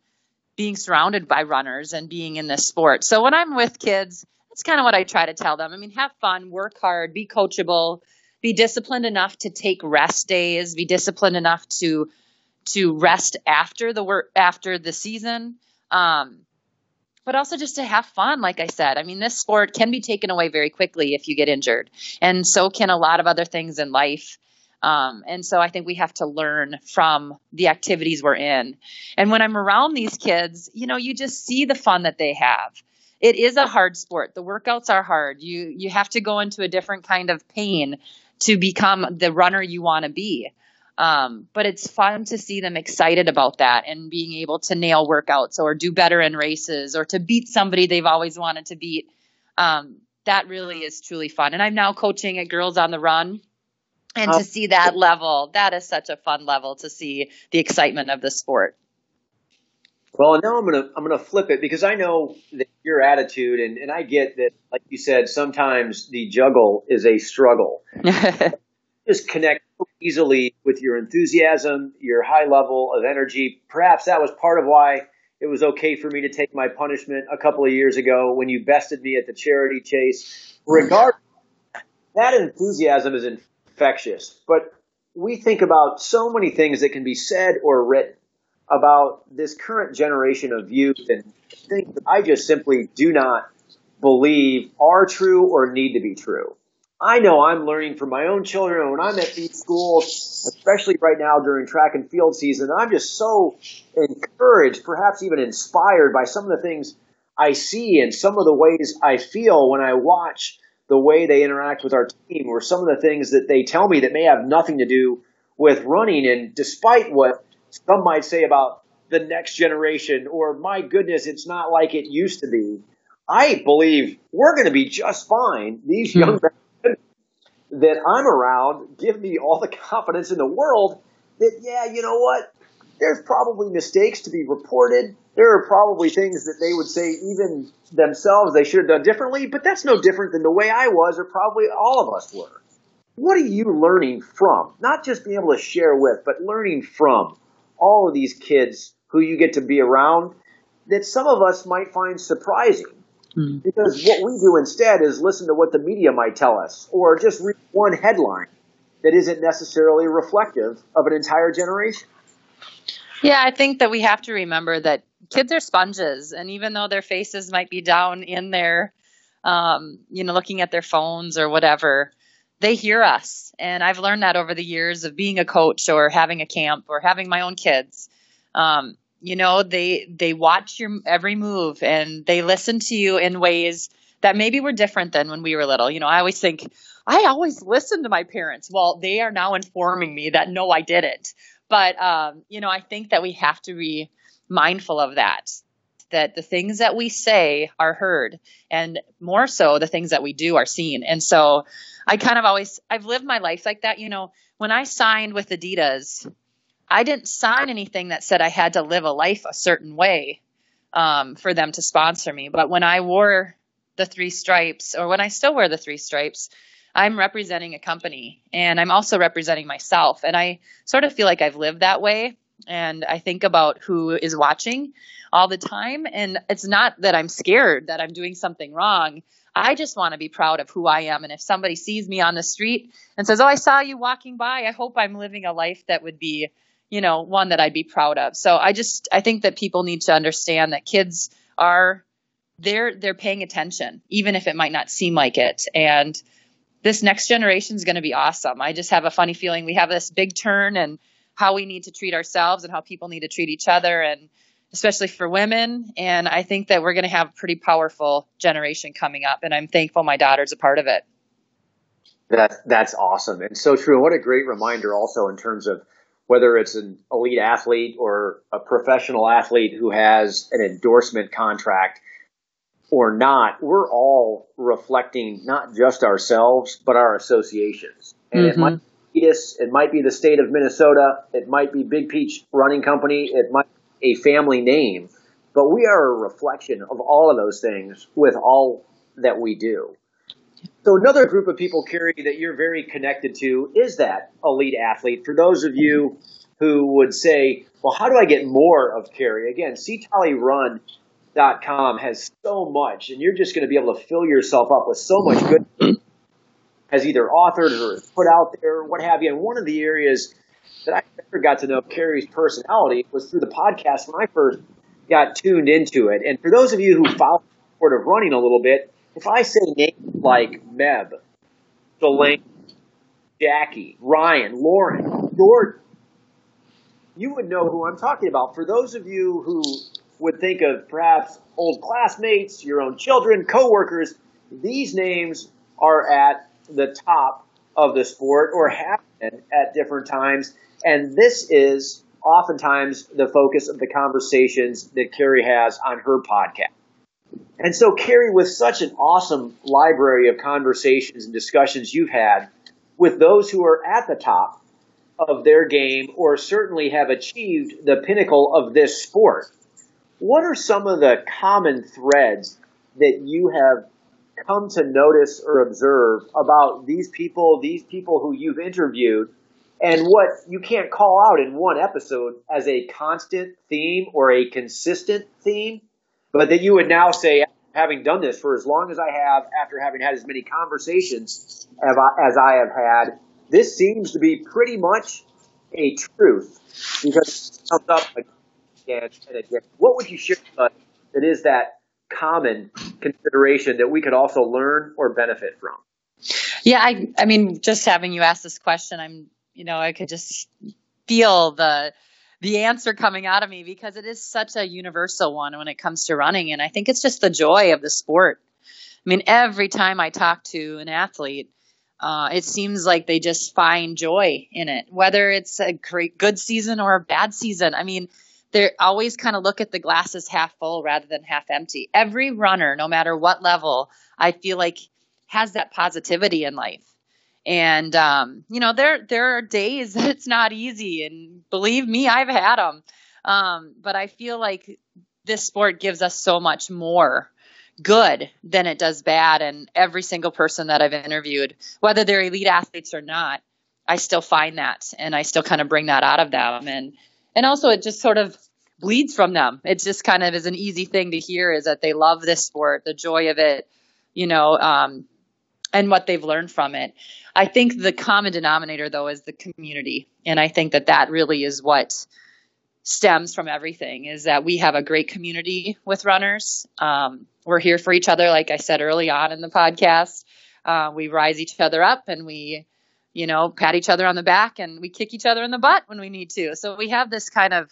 being surrounded by runners and being in this sport. So when I'm with kids, that's kind of what I try to tell them. I mean, have fun, work hard, be coachable, be disciplined enough to take rest days, be disciplined enough to to rest after the work after the season. Um, but also just to have fun, like I said. I mean, this sport can be taken away very quickly if you get injured, and so can a lot of other things in life. Um, and so I think we have to learn from the activities we're in. And when I'm around these kids, you know, you just see the fun that they have. It is a hard sport. The workouts are hard. You you have to go into a different kind of pain to become the runner you want to be. Um, but it's fun to see them excited about that and being able to nail workouts or do better in races or to beat somebody they've always wanted to beat. Um, that really is truly fun. And I'm now coaching at Girls on the Run and um, to see that level that is such a fun level to see the excitement of the sport. Well now i'm gonna i'm gonna flip it because i know that your attitude and, and i get that like you said sometimes the juggle is a struggle. Just connect easily with your enthusiasm your high level of energy. Perhaps that was part of why it was okay for me to take my punishment a couple of years ago when you bested me at the charity chase. Regardless that enthusiasm is in infectious. But we think about so many things that can be said or written about this current generation of youth and things that I just simply do not believe are true or need to be true. I know I'm learning from my own children when I'm at these schools, especially right now during track and field season. I'm just so encouraged, perhaps even inspired by some of the things I see and some of the ways I feel when I watch the way they interact with our team or some of the things that they tell me that may have nothing to do with running. And despite what some might say about the next generation or my goodness, it's not like it used to be, I believe we're going to be just fine. These hmm. young men that I'm around give me all the confidence in the world that, yeah, you know what? There's probably mistakes to be reported. There are probably things that they would say even themselves they should have done differently, but that's no different than the way I was or probably all of us were. What are you learning from? Not just being able to share with, but learning from all of these kids who you get to be around that some of us might find surprising Hmm. Because what we do instead is listen to what the media might tell us or just read one headline that isn't necessarily reflective of an entire generation. Yeah, I think that we have to remember that kids are sponges, and even though their faces might be down in their, um, you know, looking at their phones or whatever, they hear us. And I've learned that over the years of being a coach or having a camp or having my own kids. Um, you know, they they watch your every move and they listen to you in ways that maybe were different than when we were little. You know, I always think I always listened to my parents. Well, they are now informing me that no, I didn't. But um, you know, I think that we have to be mindful of that. That the things that we say are heard, and more so, the things that we do are seen. And so, I kind of always I've lived my life like that. You know, when I signed with Adidas, I didn't sign anything that said I had to live a life a certain way um, for them to sponsor me. But when I wore the three stripes, or when I still wear the three stripes, I'm representing a company and I'm also representing myself. And I sort of feel like I've lived that way. And I think about who is watching all the time. And it's not that I'm scared that I'm doing something wrong. I just want to be proud of who I am. And if somebody sees me on the street and says, Oh, I saw you walking by, I hope I'm living a life that would be you know, one that I'd be proud of. So I just I think that people need to understand that kids are they're they're paying attention, even if it might not seem like it. And this next generation is going to be awesome. I just have a funny feeling we have this big turn and how we need to treat ourselves and how people need to treat each other and especially for women and I think that we're going to have a pretty powerful generation coming up and I'm thankful my daughter's a part of it. That that's awesome and so true. What a great reminder also in terms of whether it's an elite athlete or a professional athlete who has an endorsement contract or not, we're all reflecting not just ourselves, but our associations. And mm-hmm. it might it might be the state of Minnesota, it might be Big Peach Running Company, it might be a family name, but we are a reflection of all of those things with all that we do. So another group of people, Carrie, that you're very connected to is that elite athlete. For those of you who would say, well, how do I get more of Carrie? Again, ctollerun.com has so much, and you're just going to be able to fill yourself up with so much good has either authored or put out there, or what have you. And one of the areas that I never got to know Carrie's personality was through the podcast when I first got tuned into it. And for those of you who follow the sport of running a little bit, if I say names like Meb, Delaney, Jackie, Ryan, Lauren, Jordan, you would know who I'm talking about. For those of you who would think of perhaps old classmates, your own children, coworkers, these names are at the top of the sport or have been at different times. And this is oftentimes the focus of the conversations that Carrie has on her podcast. And so, Carrie, with such an awesome library of conversations and discussions you've had with those who are at the top of their game or certainly have achieved the pinnacle of this sport, what are some of the common threads that you have come to notice or observe about these people, these people who you've interviewed, and what you can't call out in one episode as a constant theme or a consistent theme? but that you would now say, having done this for as long as I have, after having had as many conversations as I have had, this seems to be pretty much a truth because it comes up again and again. What would you share with us that is that common consideration that we could also learn or benefit from? Yeah, I I mean, just having you ask this question, I'm you know, I could just feel the the answer coming out of me because it is such a universal one when it comes to running and I think it's just the joy of the sport. I mean, every time I talk to an athlete, uh, it seems like they just find joy in it, whether it's a great good season or a bad season. I mean, they always kind of look at the glasses half full rather than half empty. Every runner, no matter what level, I feel like has that positivity in life. And um, you know, there there are days that it's not easy, and believe me, I've had them. Um, but I feel like this sport gives us so much more good than it does bad. And every single person that I've interviewed, whether they're elite athletes or not, I still find that, and I still kind of bring that out of them. And and also, it just sort of bleeds from them. It just kind of is an easy thing to hear is that they love this sport, the joy of it, you know, um, and what they've learned from it. I think the common denominator, though, is the community. And I think that that really is what stems from everything is that we have a great community with runners. Um, we're here for each other, like I said early on in the podcast. Uh, we rise each other up and we, you know, pat each other on the back and we kick each other in the butt when we need to. So we have this kind of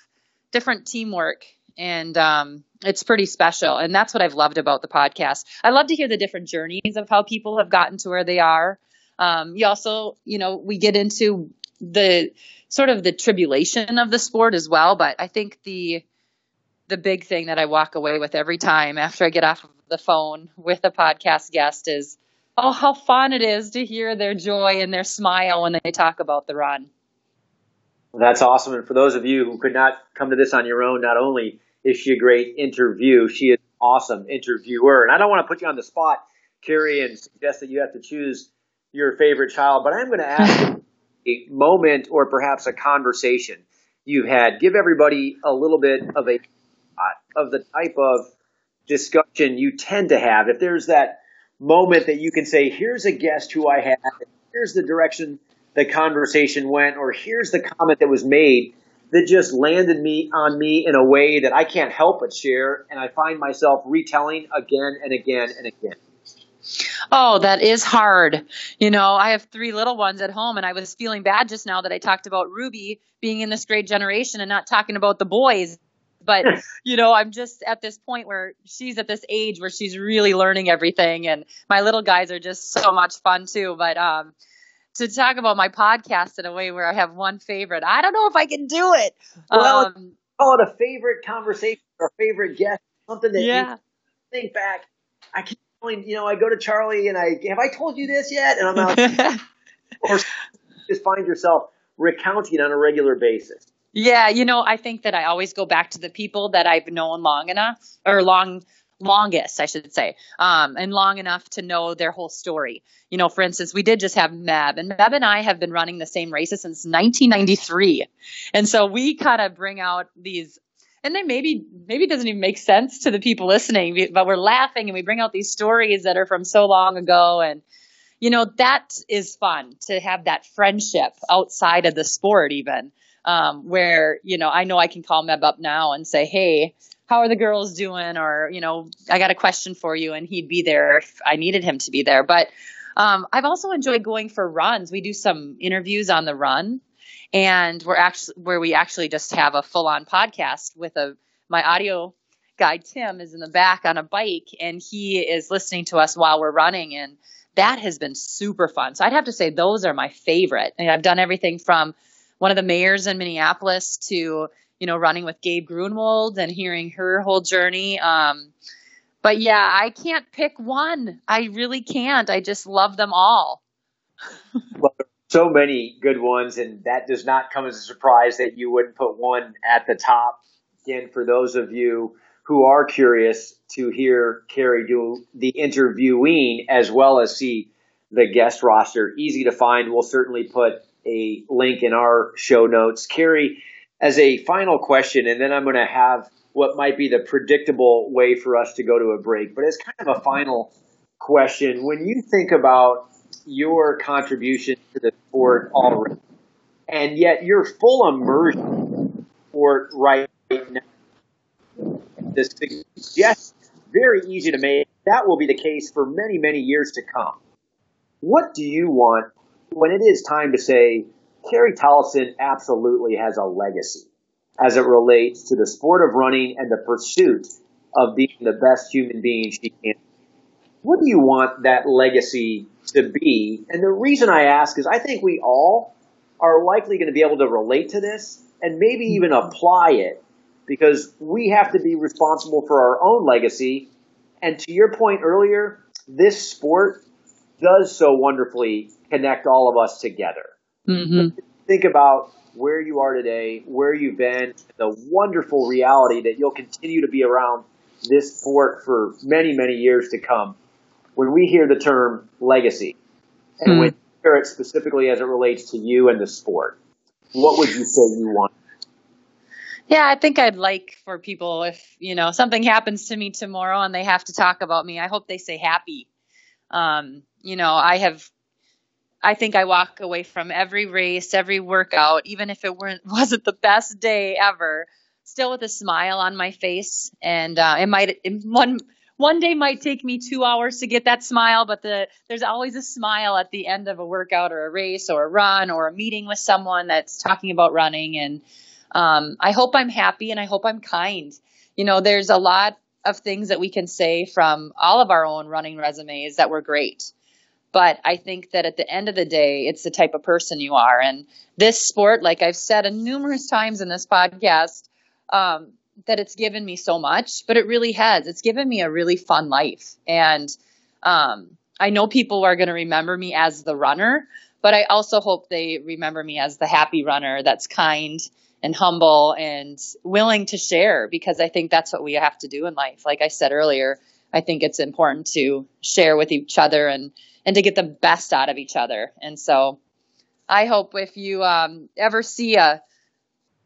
different teamwork and um, it's pretty special. And that's what I've loved about the podcast. I love to hear the different journeys of how people have gotten to where they are. Um, you also, you know, we get into the sort of the tribulation of the sport as well. But I think the the big thing that I walk away with every time after I get off of the phone with a podcast guest is oh how fun it is to hear their joy and their smile when they talk about the run. That's awesome. And for those of you who could not come to this on your own, not only is she a great interview, she is an awesome interviewer. And I don't want to put you on the spot, Carrie, and suggest that you have to choose your favorite child, but I'm going to ask a moment or perhaps a conversation you've had. Give everybody a little bit of a uh, of the type of discussion you tend to have. If there's that moment that you can say, here's a guest who I had, here's the direction the conversation went, or here's the comment that was made that just landed me on me in a way that I can't help but share, and I find myself retelling again and again and again. Oh, that is hard. You know, I have three little ones at home, and I was feeling bad just now that I talked about Ruby being in this great generation and not talking about the boys. But, you know, I'm just at this point where she's at this age where she's really learning everything, and my little guys are just so much fun too. But, um, to talk about my podcast in a way where I have one favorite. I don't know if I can do it. Well, um, call it a favorite conversation or favorite guest, something that yeah. you think back. I keep going, you know, I go to Charlie and I have I told you this yet? And I'm out, or just find yourself recounting on a regular basis. Yeah, you know, I think that I always go back to the people that I've known long enough or long longest, I should say, um, and long enough to know their whole story. You know, for instance, we did just have Meb, and Meb and I have been running the same races since 1993, and so we kind of bring out these. And then maybe maybe it doesn't even make sense to the people listening, but we're laughing and we bring out these stories that are from so long ago, and you know that is fun to have that friendship outside of the sport, even um, where you know I know I can call Meb up now and say, hey, how are the girls doing? Or, you know, I got a question for you and he'd be there if I needed him to be there. But um, I've also enjoyed going for runs. We do some interviews on the run and we're actually where we actually just have a full on podcast with a my audio guy Tim is in the back on a bike and he is listening to us while we're running and that has been super fun. So I'd have to say those are my favorite. And I've done everything from one of the mayors in Minneapolis to you know, running with Gabe Grunewald and hearing her whole journey. Um, but yeah, I can't pick one. I really can't. I just love them all. well, so many good ones, and that does not come as a surprise that you wouldn't put one at the top. Again, for those of you who are curious to hear Carrie do the interviewing as well as see the guest roster, easy to find. We'll certainly put a link in our show notes. Carrie, as a final question, and then I'm going to have what might be the predictable way for us to go to a break. But as kind of a final question, when you think about your contribution to the sport already, and yet you're full immersion for right now, the suggestion very easy to make. That will be the case for many, many years to come. What do you want when it is time to say, Carrie Tollefson absolutely has a legacy as it relates to the sport of running and the pursuit of being the best human being she can. What do you want that legacy to be? And the reason I ask is I think we all are likely going to be able to relate to this and maybe even apply it because we have to be responsible for our own legacy. And to your point earlier, this sport does so wonderfully connect all of us together. Mm-hmm. Think about where you are today, where you've been, the wonderful reality that you'll continue to be around this sport for many, many years to come. When we hear the term legacy, and mm. when you hear it specifically as it relates to you and the sport, what would you say you want? Yeah, I think I'd like for people if, you know, something happens to me tomorrow and they have to talk about me, I hope they say happy. Um, you know, I have I think I walk away from every race, every workout, even if it weren't wasn't the best day ever, still with a smile on my face. And uh, it might it, one one day might take me two hours to get that smile, but the there's always a smile at the end of a workout or a race or a run or a meeting with someone that's talking about running. And um, I hope I'm happy and I hope I'm kind. You know, there's a lot of things that we can say from all of our own running resumes that were great but I think that at the end of the day, it's the type of person you are. And this sport, like I've said numerous times in this podcast, um, that it's given me so much, but it really has. It's given me a really fun life. And um, I know people are going to remember me as the runner, but I also hope they remember me as the happy runner that's kind and humble and willing to share because I think that's what we have to do in life. Like I said earlier, I think it's important to share with each other and and to get the best out of each other. And so I hope if you um, ever see a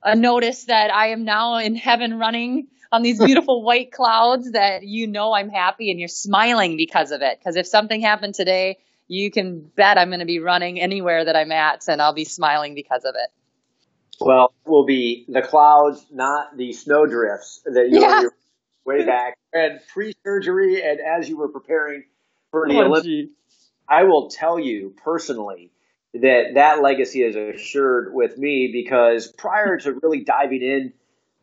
a notice that I am now in heaven running on these beautiful white clouds that you know I'm happy and you're smiling because of it. Because if something happened today, you can bet I'm going to be running anywhere that I'm at and I'll be smiling because of it. Well, will be the clouds, not the snow drifts that you yeah. Way back and pre-surgery and as you were preparing for the oh, Olympics. I will tell you personally that that legacy is assured with me because prior to really diving in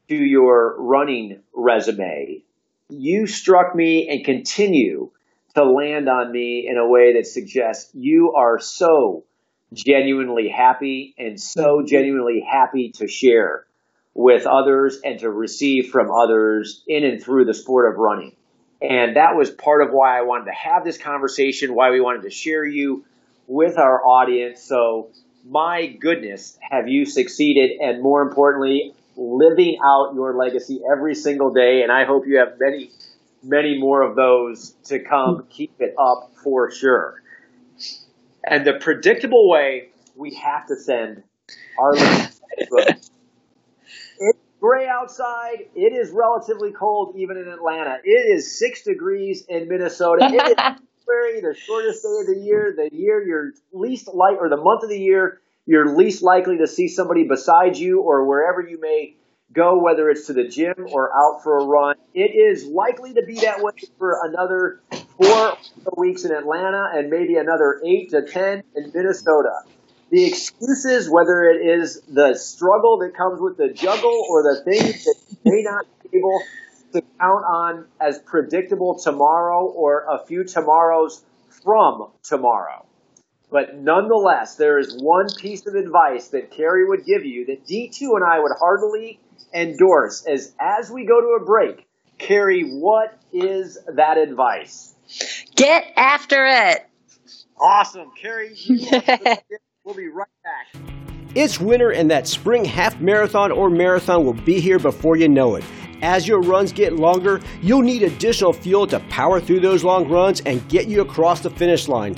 to your running resume, you struck me and continue to land on me in a way that suggests you are so genuinely happy and so genuinely happy to share with others and to receive from others in and through the sport of running. And that was part of why I wanted to have this conversation, why we wanted to share you with our audience. So, my goodness, have you succeeded? And more importantly, living out your legacy every single day. And I hope you have many, many more of those to come. Keep it up for sure. And the predictable way we have to send our gray outside. It is relatively cold even in Atlanta. It is six degrees in Minnesota. It is February, the shortest day of the year, the year you're least light, or the month of the year you're least likely to see somebody beside you or wherever you may go, whether it's to the gym or out for a run. It is likely to be that way for another four weeks in Atlanta and maybe another eight to ten in Minnesota the excuses, whether it is the struggle that comes with the juggle or the things that you may not be able to count on as predictable tomorrow or a few tomorrows from tomorrow. But nonetheless, there is one piece of advice that Carrie would give you that D2 and I would heartily endorse as as we go to a break. Carrie, what is that advice? Get after it. Awesome. Carrie, We'll be right back. It's winter, and that spring half marathon or marathon will be here before you know it. As your runs get longer, you'll need additional fuel to power through those long runs and get you across the finish line.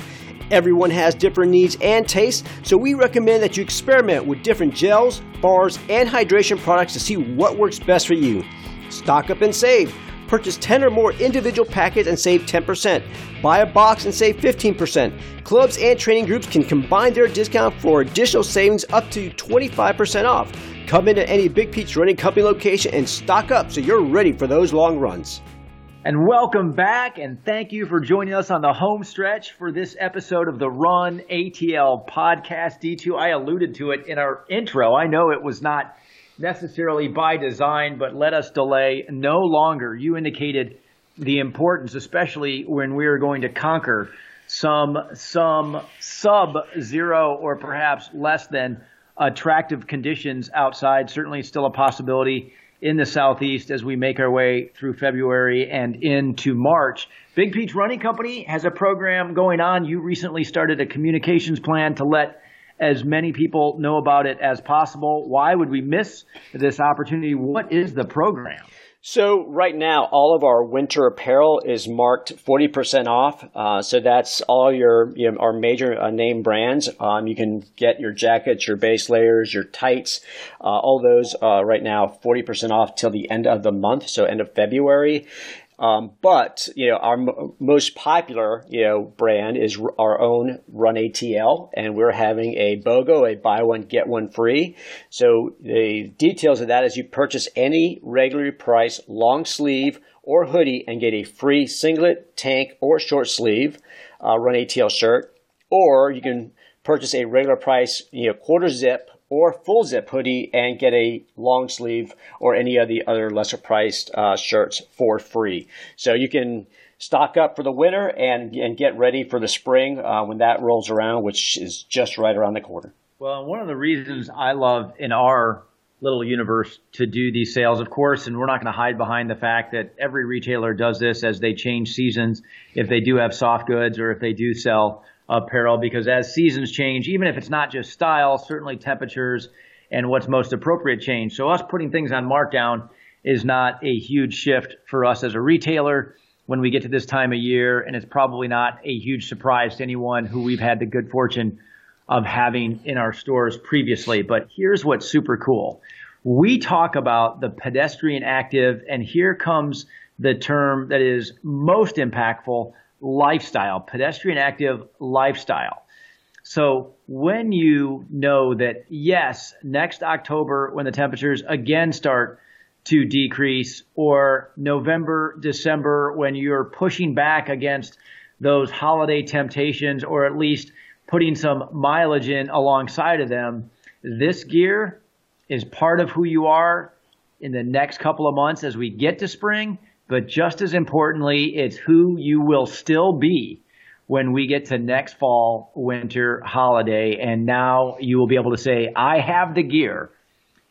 Everyone has different needs and tastes, so we recommend that you experiment with different gels, bars, and hydration products to see what works best for you. Stock up and save. Purchase 10 or more individual packets and save 10%. Buy a box and save 15%. Clubs and training groups can combine their discount for additional savings up to 25% off. Come into any Big Peach Running Company location and stock up so you're ready for those long runs. And welcome back, and thank you for joining us on the home stretch for this episode of the Run ATL podcast. D2, I alluded to it in our intro. I know it was not necessarily by design, but let us delay no longer. You indicated the importance, especially when we are going to conquer some some sub zero or perhaps less than attractive conditions outside. Certainly, still a possibility in the southeast as we make our way through February and into March. Big Peach Running Company has a program going on. You recently started a communications plan to let as many people know about it as possible. Why would we miss this opportunity? What is the program? So right now, all of our winter apparel is marked 40% off. Uh, so that's all your, you know, our major uh, name brands. Um, you can get your jackets, your base layers, your tights, uh, all those uh, right now 40% off till the end of the month. So end of February. Um, but you know, our m- most popular you know brand is r- our own Run ATL, and we're having a BOGO, a buy one get one free. So the details of that is you purchase any regularly priced long sleeve or hoodie and get a free singlet, tank, or short sleeve uh, Run ATL shirt, or you can purchase a regular price you know quarter zip or full zip hoodie and get a long sleeve or any of the other lesser priced uh, shirts for free. So you can stock up for the winter and, and get ready for the spring uh, when that rolls around, which is just right around the corner. Well, one of the reasons I love in our little universe to do these sales, of course, and we're not going to hide behind the fact that every retailer does this as they change seasons, if they do have soft goods or if they do sell apparel because as seasons change, even if it's not just style, certainly temperatures and what's most appropriate change. So us putting things on markdown is not a huge shift for us as a retailer when we get to this time of year, and it's probably not a huge surprise to anyone who we've had the good fortune of having in our stores previously. But here's what's super cool. We talk about the pedestrian active, and here comes the term that is most impactful lifestyle, pedestrian active lifestyle. So when you know that, yes, next October, when the temperatures again start to decrease, or November, December, when you're pushing back against those holiday temptations, or at least putting some mileage in alongside of them, this gear is part of who you are in the next couple of months as we get to spring but just as importantly, it's who you will still be when we get to next fall, winter, holiday. And now you will be able to say, I have the gear.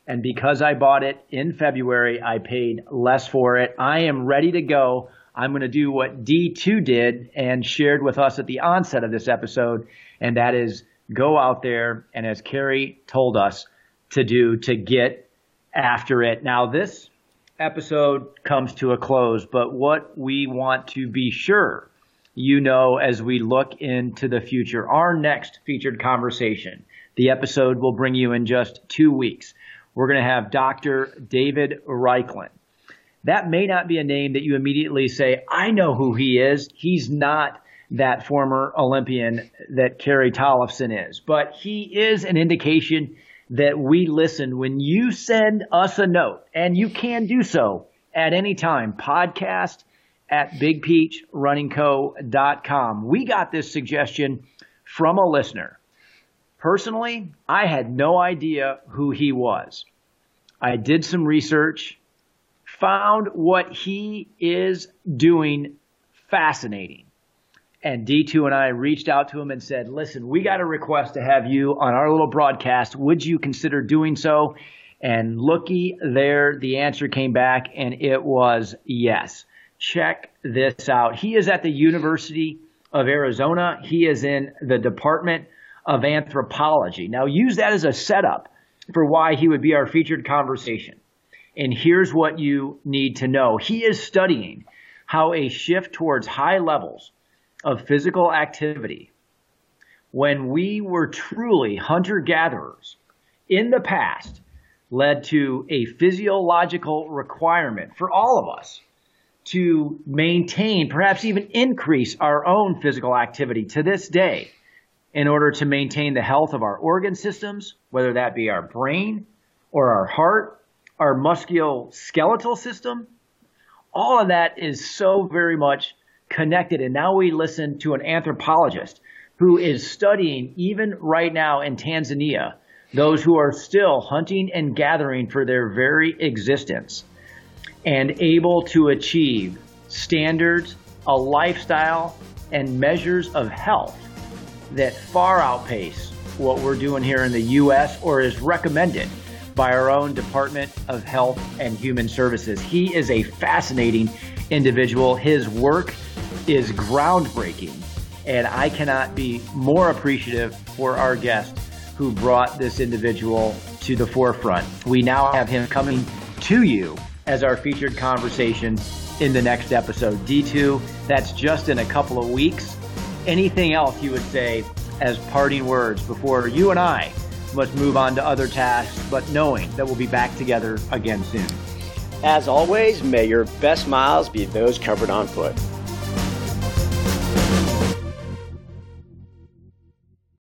And because I bought it in February, I paid less for it. I am ready to go. I'm going to do what D2 did and shared with us at the onset of this episode. And that is go out there and as Carrie told us to do to get after it. Now this episode comes to a close, but what we want to be sure you know as we look into the future, our next featured conversation, the episode will bring you in just two weeks. We're going to have Dr. David Raichlen. That may not be a name that you immediately say, I know who he is. He's not that former Olympian that Carrie Tollefson is, but he is an indication that we listen when you send us a note, and you can do so at any time. Podcast at bigpeachrunningco.com. We got this suggestion from a listener. Personally, I had no idea who he was. I did some research, found what he is doing fascinating. And D2 and I reached out to him and said, listen, we got a request to have you on our little broadcast. Would you consider doing so? And looky there, the answer came back and it was yes. Check this out. He is at the University of Arizona. He is in the Department of Anthropology. Now use that as a setup for why he would be our featured conversation. And here's what you need to know. He is studying how a shift towards high levels of physical activity. When we were truly hunter gatherers in the past led to a physiological requirement for all of us to maintain, perhaps even increase our own physical activity to this day in order to maintain the health of our organ systems, whether that be our brain or our heart, our musculoskeletal system, all of that is so very much connected. And now we listen to an anthropologist who is studying, even right now in Tanzania, those who are still hunting and gathering for their very existence and able to achieve standards, a lifestyle, and measures of health that far outpace what we're doing here in the U.S. or is recommended by our own Department of Health and Human Services. He is a fascinating individual. His work is groundbreaking, and I cannot be more appreciative for our guest who brought this individual to the forefront. We now have him coming to you as our featured conversation in the next episode. D2, that's just in a couple of weeks. Anything else you would say as parting words before you and I must move on to other tasks, but knowing that we'll be back together again soon. As always, may your best miles be those covered on foot.